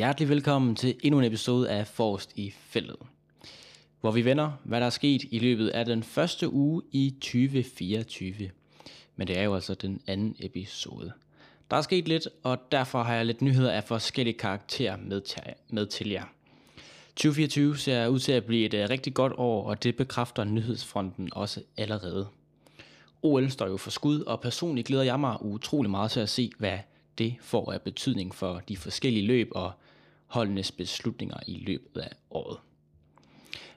Hjertelig velkommen til endnu en episode af Forrest i feltet, hvor vi vender, hvad der er sket i løbet af den første uge i 2024. Men det er jo altså den anden episode. Der er sket lidt, og derfor har jeg lidt nyheder af forskellige karakterer med til, med til jer. 2024 ser ud til at blive et uh, rigtig godt år, og det bekræfter nyhedsfronten også allerede. OL står jo for skud, og personligt glæder jeg mig utrolig meget til at se, hvad det får af betydning for de forskellige løb og holdenes beslutninger i løbet af året.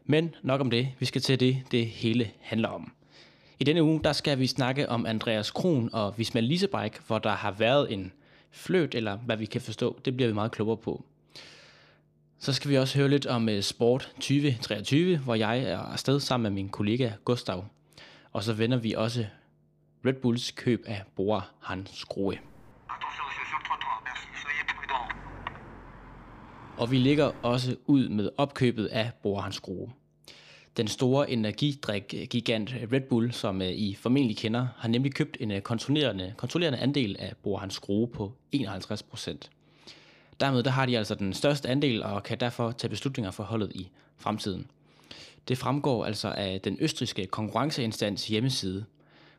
Men nok om det, vi skal til det, det hele handler om. I denne uge, der skal vi snakke om Andreas Kron og Visma Lisebike, hvor der har været en fløt, eller hvad vi kan forstå, det bliver vi meget klogere på. Så skal vi også høre lidt om øh, Sport 2023, hvor jeg er afsted sammen med min kollega Gustav. Og så vender vi også Red Bulls køb af Bora Hans Grohe. Og vi ligger også ud med opkøbet af Borhans Den store energidrik-gigant Red Bull, som øh, I formentlig kender, har nemlig købt en øh, kontrollerende, kontrollerende andel af Borhans på 51%. Dermed der har de altså den største andel og kan derfor tage beslutninger for holdet i fremtiden. Det fremgår altså af den østriske konkurrenceinstans hjemmeside,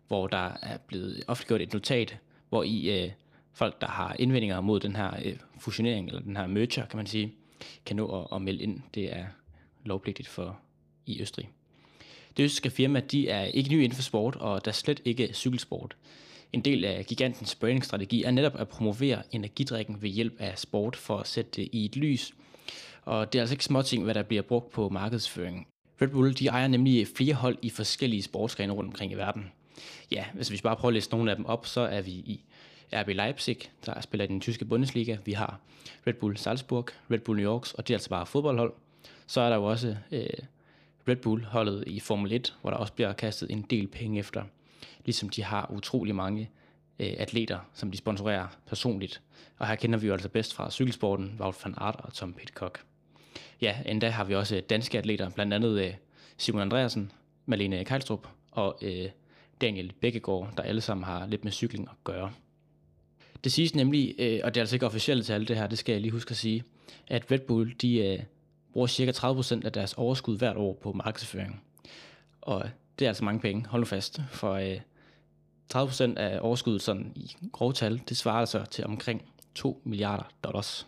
hvor der er blevet offentliggjort et notat, hvor i øh, folk, der har indvendinger mod den her øh, fusionering, eller den her merger, kan man sige, kan nå at, at melde ind. Det er lovpligtigt for i Østrig. Det østrigske firma de er ikke nye inden for sport, og der er slet ikke cykelsport. En del af gigantens brandingstrategi er netop at promovere energidrikken ved hjælp af sport for at sætte det i et lys. Og det er altså ikke småting, hvad der bliver brugt på markedsføring. Red Bull de ejer nemlig flere hold i forskellige sportsgrene rundt omkring i verden. Ja, hvis vi bare prøver at læse nogle af dem op, så er vi i RB Leipzig, der spiller i den tyske Bundesliga. Vi har Red Bull Salzburg, Red Bull New Yorks, og det er altså bare fodboldhold. Så er der jo også øh, Red Bull-holdet i Formel 1, hvor der også bliver kastet en del penge efter. Ligesom de har utrolig mange øh, atleter, som de sponsorerer personligt. Og her kender vi jo altså bedst fra cykelsporten, Wout van Aert og Tom Pitcock. Ja, endda har vi også danske atleter, blandt andet øh, Simon Andreasen, Malene Kejlstrup og øh, Daniel Bækkegaard, der alle sammen har lidt med cykling at gøre. Det siges nemlig, øh, og det er altså ikke officielt til alt det her, det skal jeg lige huske at sige, at Red Bull de, øh, bruger ca. 30% af deres overskud hvert år på markedsføring. Og det er altså mange penge, hold nu fast, for øh, 30% af overskuddet sådan i grove tal, det svarer altså til omkring 2 milliarder dollars.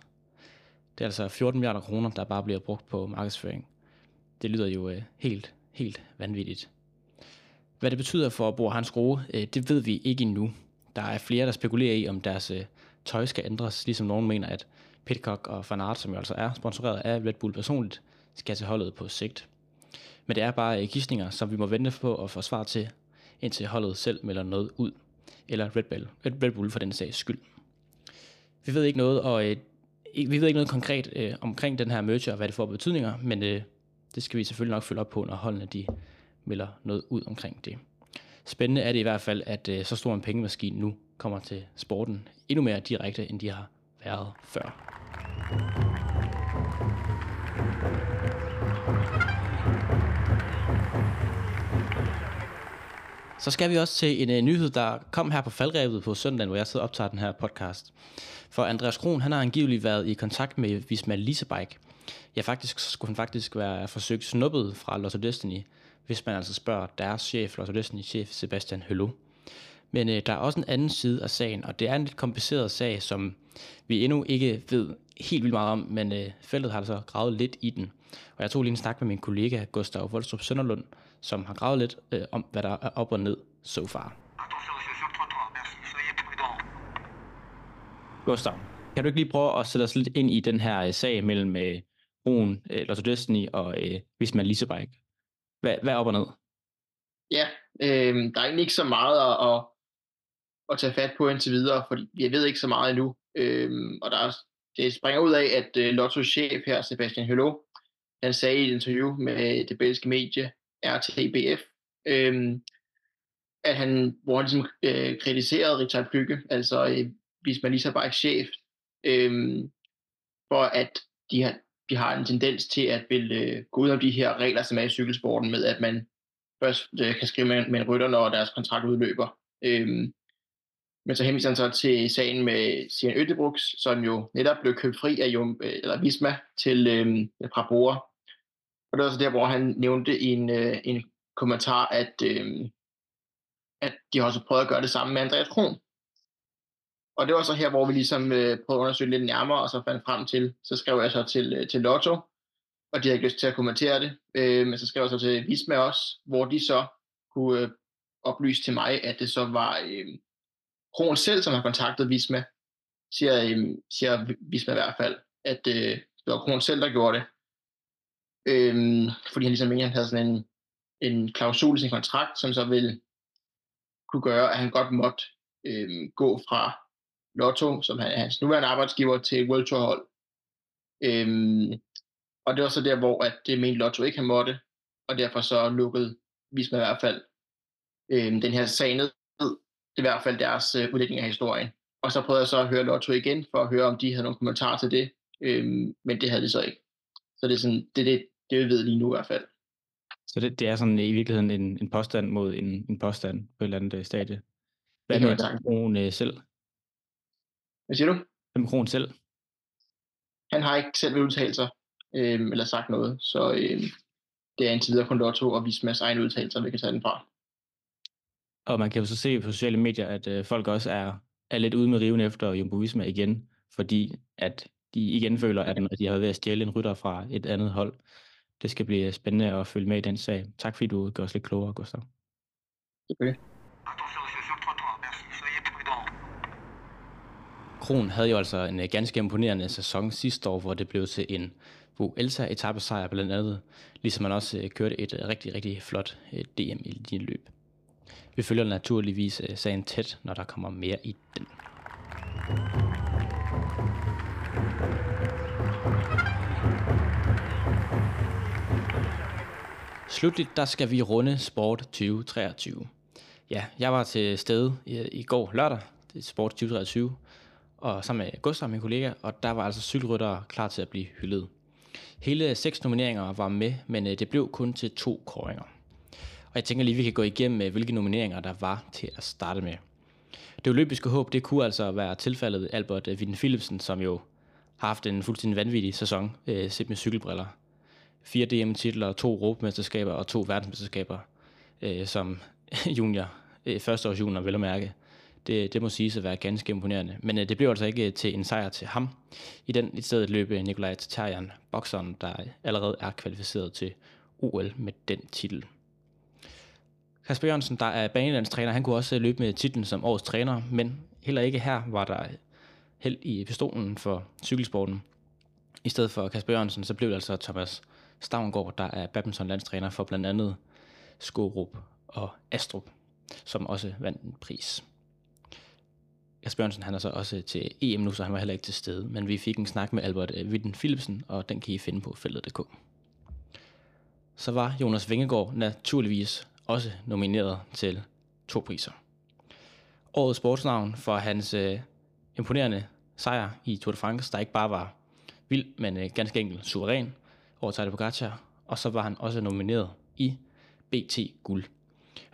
Det er altså 14 milliarder kroner, der bare bliver brugt på markedsføring. Det lyder jo øh, helt, helt vanvittigt. Hvad det betyder for Bor Hans Grohe, øh, det ved vi ikke endnu. Der er flere, der spekulerer i, om deres øh, tøj skal ændres, ligesom nogen mener, at Pitcock og Fanart, som jo altså er sponsoreret af Red Bull personligt, skal til holdet på sigt. Men det er bare øh, gidsninger, som vi må vente på at få svar til, indtil holdet selv melder noget ud, eller Red Bull, Red Bull for den sags skyld. Vi ved ikke noget, og øh, vi ved ikke noget konkret øh, omkring den her merger og hvad det får betydninger, men øh, det skal vi selvfølgelig nok følge op på, når holdene de melder noget ud omkring det. Spændende er det i hvert fald, at øh, så stor en pengemaskine nu kommer til sporten endnu mere direkte, end de har været før. Så skal vi også til en uh, nyhed, der kom her på faldrevet på søndag, hvor jeg sidder og optager den her podcast. For Andreas Kron, han har angiveligt været i kontakt med Visma Lisebike. Ja, faktisk skulle han faktisk være forsøgt snuppet fra Lotto Destiny, hvis man altså spørger deres chef, Lotto Destiny-chef Sebastian Høllå. Men øh, der er også en anden side af sagen, og det er en lidt kompliceret sag, som vi endnu ikke ved helt vildt meget om, men øh, feltet har altså gravet lidt i den. Og jeg tog lige en snak med min kollega Gustav Voldstrup Sønderlund, som har gravet lidt øh, om, hvad der er op og ned so far. Gustav, kan du ikke lige prøve at sætte os lidt ind i den her øh, sag mellem øh, Broen, øh, Lotto Destiny og øh, Visma Lisebæk? Hvad, hvad er op og ned? Ja, øh, der er egentlig ikke så meget at, at, at tage fat på indtil videre, for jeg ved ikke så meget endnu. Øh, og der er, det springer ud af, at øh, Lottos chef her, Sebastian Hello, han sagde i et interview med det belgiske medie RTBF, øh, at han, hvor han ligesom, øh, kritiserede Richard Plygge, altså øh, Bismarck Lisabajs chef, øh, for at de har, de har en tendens til at vil øh, gå ud af de her regler, som er i cykelsporten, med at man først øh, kan skrive med, med en rytter, når deres kontrakt udløber. Øhm, Men så henviser han så til sagen med Sian Ødebrooks, som jo netop blev købt fri af Jum, øh, eller Visma til øh, fra Bora. Og det var så der, hvor han nævnte i en, øh, en kommentar, at, øh, at de har også prøvet at gøre det samme med Andreas Kron. Og det var så her, hvor vi ligesom øh, prøvede at undersøge lidt nærmere, og så fandt frem til, så skrev jeg så til, øh, til Lotto, og de havde ikke lyst til at kommentere det, øh, men så skrev jeg så til Visma også, hvor de så kunne øh, oplyse til mig, at det så var øh, Kron selv, som har kontaktet Visma, siger, øh, siger Visma i hvert fald, at øh, det var Kron selv, der gjorde det. Øh, fordi han ligesom mente, han havde sådan en, en klausul i sin kontrakt, som så ville kunne gøre, at han godt måtte øh, gå fra Lotto, som er hans nuværende arbejdsgiver, til World Tour hold. Øhm, og det var så der, hvor at det mente Lotto ikke, han måtte, og derfor så lukkede Visma i hvert fald øhm, den her sag ned. Det er i hvert fald deres øh, udlægning af historien. Og så prøvede jeg så at høre Lotto igen, for at høre, om de havde nogle kommentarer til det, øhm, men det havde de så ikke. Så det er sådan, det, det, det vi ved lige nu i hvert fald. Så det, det er sådan i virkeligheden en, en påstand mod en, en påstand på et eller andet øh, stadie. Hvad med Kron øh, selv? Hvad siger du? Hvem Kron selv? Han har ikke selv udtalt sig, øh, eller sagt noget, så øh, det er indtil videre kun Lotto og Vismas egen udtalelser, vi kan tage den fra. Og man kan jo så se på sociale medier, at øh, folk også er, er lidt ude med riven efter Jumbo Visma igen, fordi at de igen føler, at de har været ved at stjæle en rytter fra et andet hold. Det skal blive spændende at følge med i den sag. Tak fordi du gør os lidt klogere, Gustav. Selvfølgelig. Kron havde jo altså en øh, ganske imponerende sæson sidste år, hvor det blev til en Vuelta etappesejr blandt andet, ligesom man også øh, kørte et øh, rigtig, rigtig flot DM i linjeløb. Vi følger naturligvis sagen tæt, når der kommer mere i den. Slutligt, der skal vi runde Sport 2023. Ja, jeg var til stede i, i går lørdag, det er Sport 2023, og sammen med Gustav, min kollega, og der var altså cykelryttere klar til at blive hyldet. Hele seks nomineringer var med, men øh, det blev kun til to kåringer. Og jeg tænker lige, vi kan gå igennem, øh, hvilke nomineringer der var til at starte med. Det olympiske håb, det kunne altså være tilfældet Albert øh, Witten Philipsen, som jo har haft en fuldstændig vanvittig sæson, øh, set med cykelbriller. Fire DM-titler, to europamesterskaber og to verdensmesterskaber øh, som junior, øh, første års junior, vel at mærke. Det, det må siges at være ganske imponerende. Men øh, det blev altså ikke øh, til en sejr til ham. I den i stedet løb øh, Nikolaj Tatarian, bokseren, der allerede er kvalificeret til OL med den titel. Kasper Jørgensen, der er banelandstræner, han kunne også øh, løbe med titlen som årets træner, men heller ikke her var der held i pistolen for cykelsporten. I stedet for Kasper Jørgensen, så blev det altså Thomas Stavngård, der er badminton-landstræner for blandt andet Skorup og Astrup, som også vandt en pris. Kasper Jørgensen, han er så også øh, til EM nu, så han var heller ikke til stede. Men vi fik en snak med Albert øh, Witten Philipsen, og den kan I finde på feltet.dk. Så var Jonas Vingegaard naturligvis også nomineret til to priser. Årets sportsnavn for hans øh, imponerende sejr i Tour de France, der ikke bare var vild, men øh, ganske enkelt suveræn over Tadej Pogacar, og så var han også nomineret i BT Guld.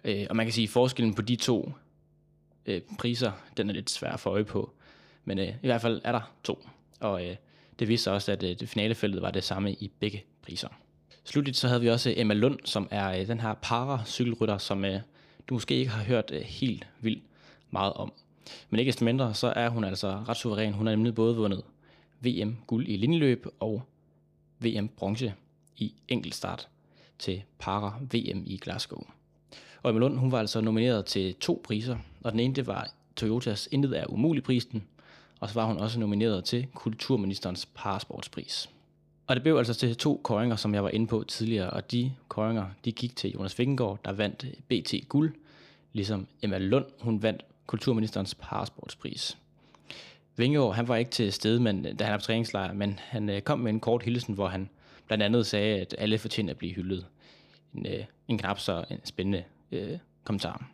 Øh, og man kan sige, at forskellen på de to øh, priser, den er lidt svær at få øje på. Men øh, i hvert fald er der to. Og øh, det viste sig også, at øh, det finalefeltet var det samme i begge priser. Slutligt så havde vi også øh, Emma Lund, som er øh, den her para-cykelrytter, som øh, du måske ikke har hørt øh, helt vildt meget om. Men ikke desto mindre, så er hun altså ret suveræn. Hun har nemlig både vundet VM guld i linjeløb og VM bronze i enkeltstart til para VM i Glasgow. Og Emma Lund, hun var altså nomineret til to priser, og den ene det var Toyotas Intet er umulig prisen, og så var hun også nomineret til Kulturministerens Parasportspris. Og det blev altså til to koringer, som jeg var inde på tidligere, og de koringer, de gik til Jonas Vingegaard, der vandt BT Guld, ligesom Emma Lund, hun vandt Kulturministerens Parasportspris. Vingegaard, han var ikke til stede, men, da han var på træningslejr, men han øh, kom med en kort hilsen, hvor han blandt andet sagde, at alle fortjener at blive hyldet. En, øh, en knap så en spændende øh, kommentar.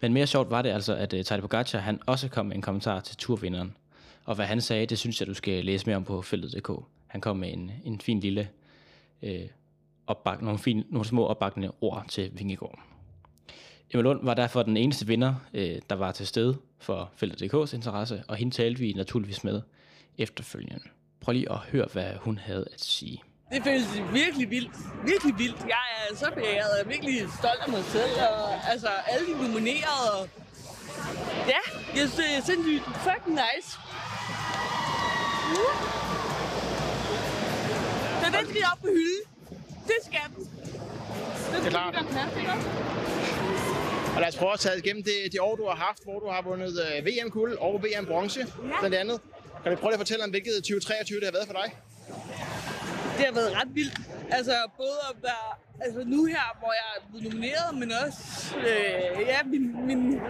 Men mere sjovt var det altså, at øh, Tadej Pogacar, han også kom med en kommentar til turvinderen. Og hvad han sagde, det synes jeg, du skal læse mere om på feltet.dk. Han kom med en, en fin lille øh, opbak, nogle, fin, nogle små opbakkende ord til Vingegaard. Emma Lund var derfor den eneste vinder, øh, der var til stede for Feltet.dk's interesse, og hende talte vi naturligvis med efterfølgende. Prøv lige at høre, hvad hun havde at sige. Det føles virkelig vildt. Virkelig vildt. Jeg er så beæret. Jeg er virkelig stolt af mig selv. Og, altså, alle de nominerede. Og... Ja, jeg synes, det er sindssygt fucking nice. Uh. Så den skal op på hylde. Det skal den. Den Det er klart. Og lad os prøve at tage igennem det, det år, du har haft, hvor du har vundet øh, VM-guld og VM-bronze, blandt andet. Kan du prøve at fortælle om, hvilket 2023 det har været for dig? Det har været ret vildt. Altså både at være altså nu her, hvor jeg er blevet nomineret, men også øh, ja, min, min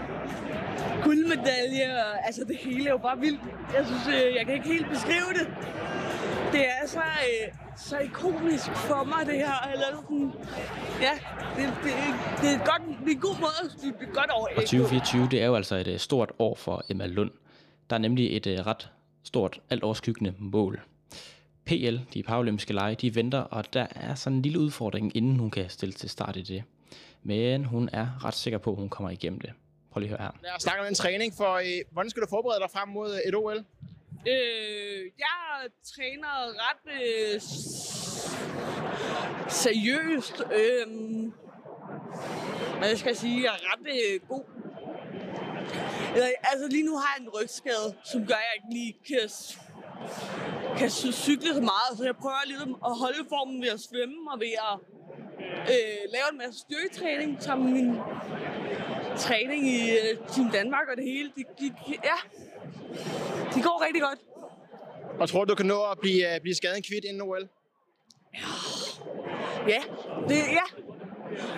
guldmedalje. og- Altså det hele er jo bare vildt. Jeg synes, øh, jeg kan ikke helt beskrive det. Det er så, øh, så ikonisk for mig, det her. Eller sådan, ja, det, det, det, er godt, det er en god måde at det godt over. Og 2024, det er jo altså et øh, stort år for Emma Lund. Der er nemlig et øh, ret stort, alt overskyggende mål. PL, de paralympiske lege, de venter, og der er sådan en lille udfordring, inden hun kan stille til start i det. Men hun er ret sikker på, at hun kommer igennem det. Prøv lige at høre her. Lad os snakke om den træning, for øh, hvordan skal du forberede dig frem mod øh, et OL? Øh, jeg træner ret øh, seriøst. Øh, hvad skal jeg sige? Jeg er ret øh, god. Eller, altså lige nu har jeg en rygskade, som gør, at jeg ikke lige kan, kan cy- cykle så meget. Så jeg prøver ligesom at holde formen ved at svømme og ved at øh, lave en masse styrketræning som min træning i øh, Team Danmark og det hele. De, de, ja, det går rigtig godt. Og tror du, du kan nå at blive, øh, blive skadet kvidt inden OL? Ja, det, ja.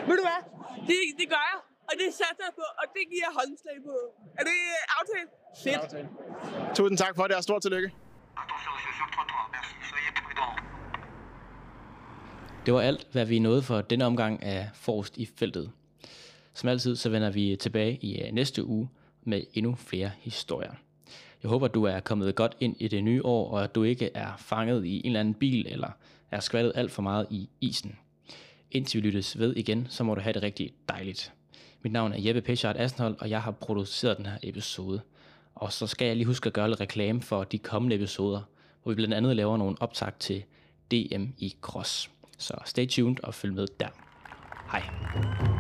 Ved du hvad? Det, det gør jeg, og det satser jeg på, og det giver jeg håndslag på. Er det aftalt? Fedt. Tusind tak for det, og stort tillykke. Det var alt, hvad vi nåede for denne omgang af Forrest i feltet. Som altid, så vender vi tilbage i øh, næste uge med endnu flere historier. Jeg håber, du er kommet godt ind i det nye år, og at du ikke er fanget i en eller anden bil, eller er skvattet alt for meget i isen. Indtil vi lyttes ved igen, så må du have det rigtig dejligt. Mit navn er Jeppe Peschardt Asenhold, og jeg har produceret den her episode. Og så skal jeg lige huske at gøre lidt reklame for de kommende episoder, hvor vi blandt andet laver nogle optag til DM i Cross. Så stay tuned og følg med der. Hej.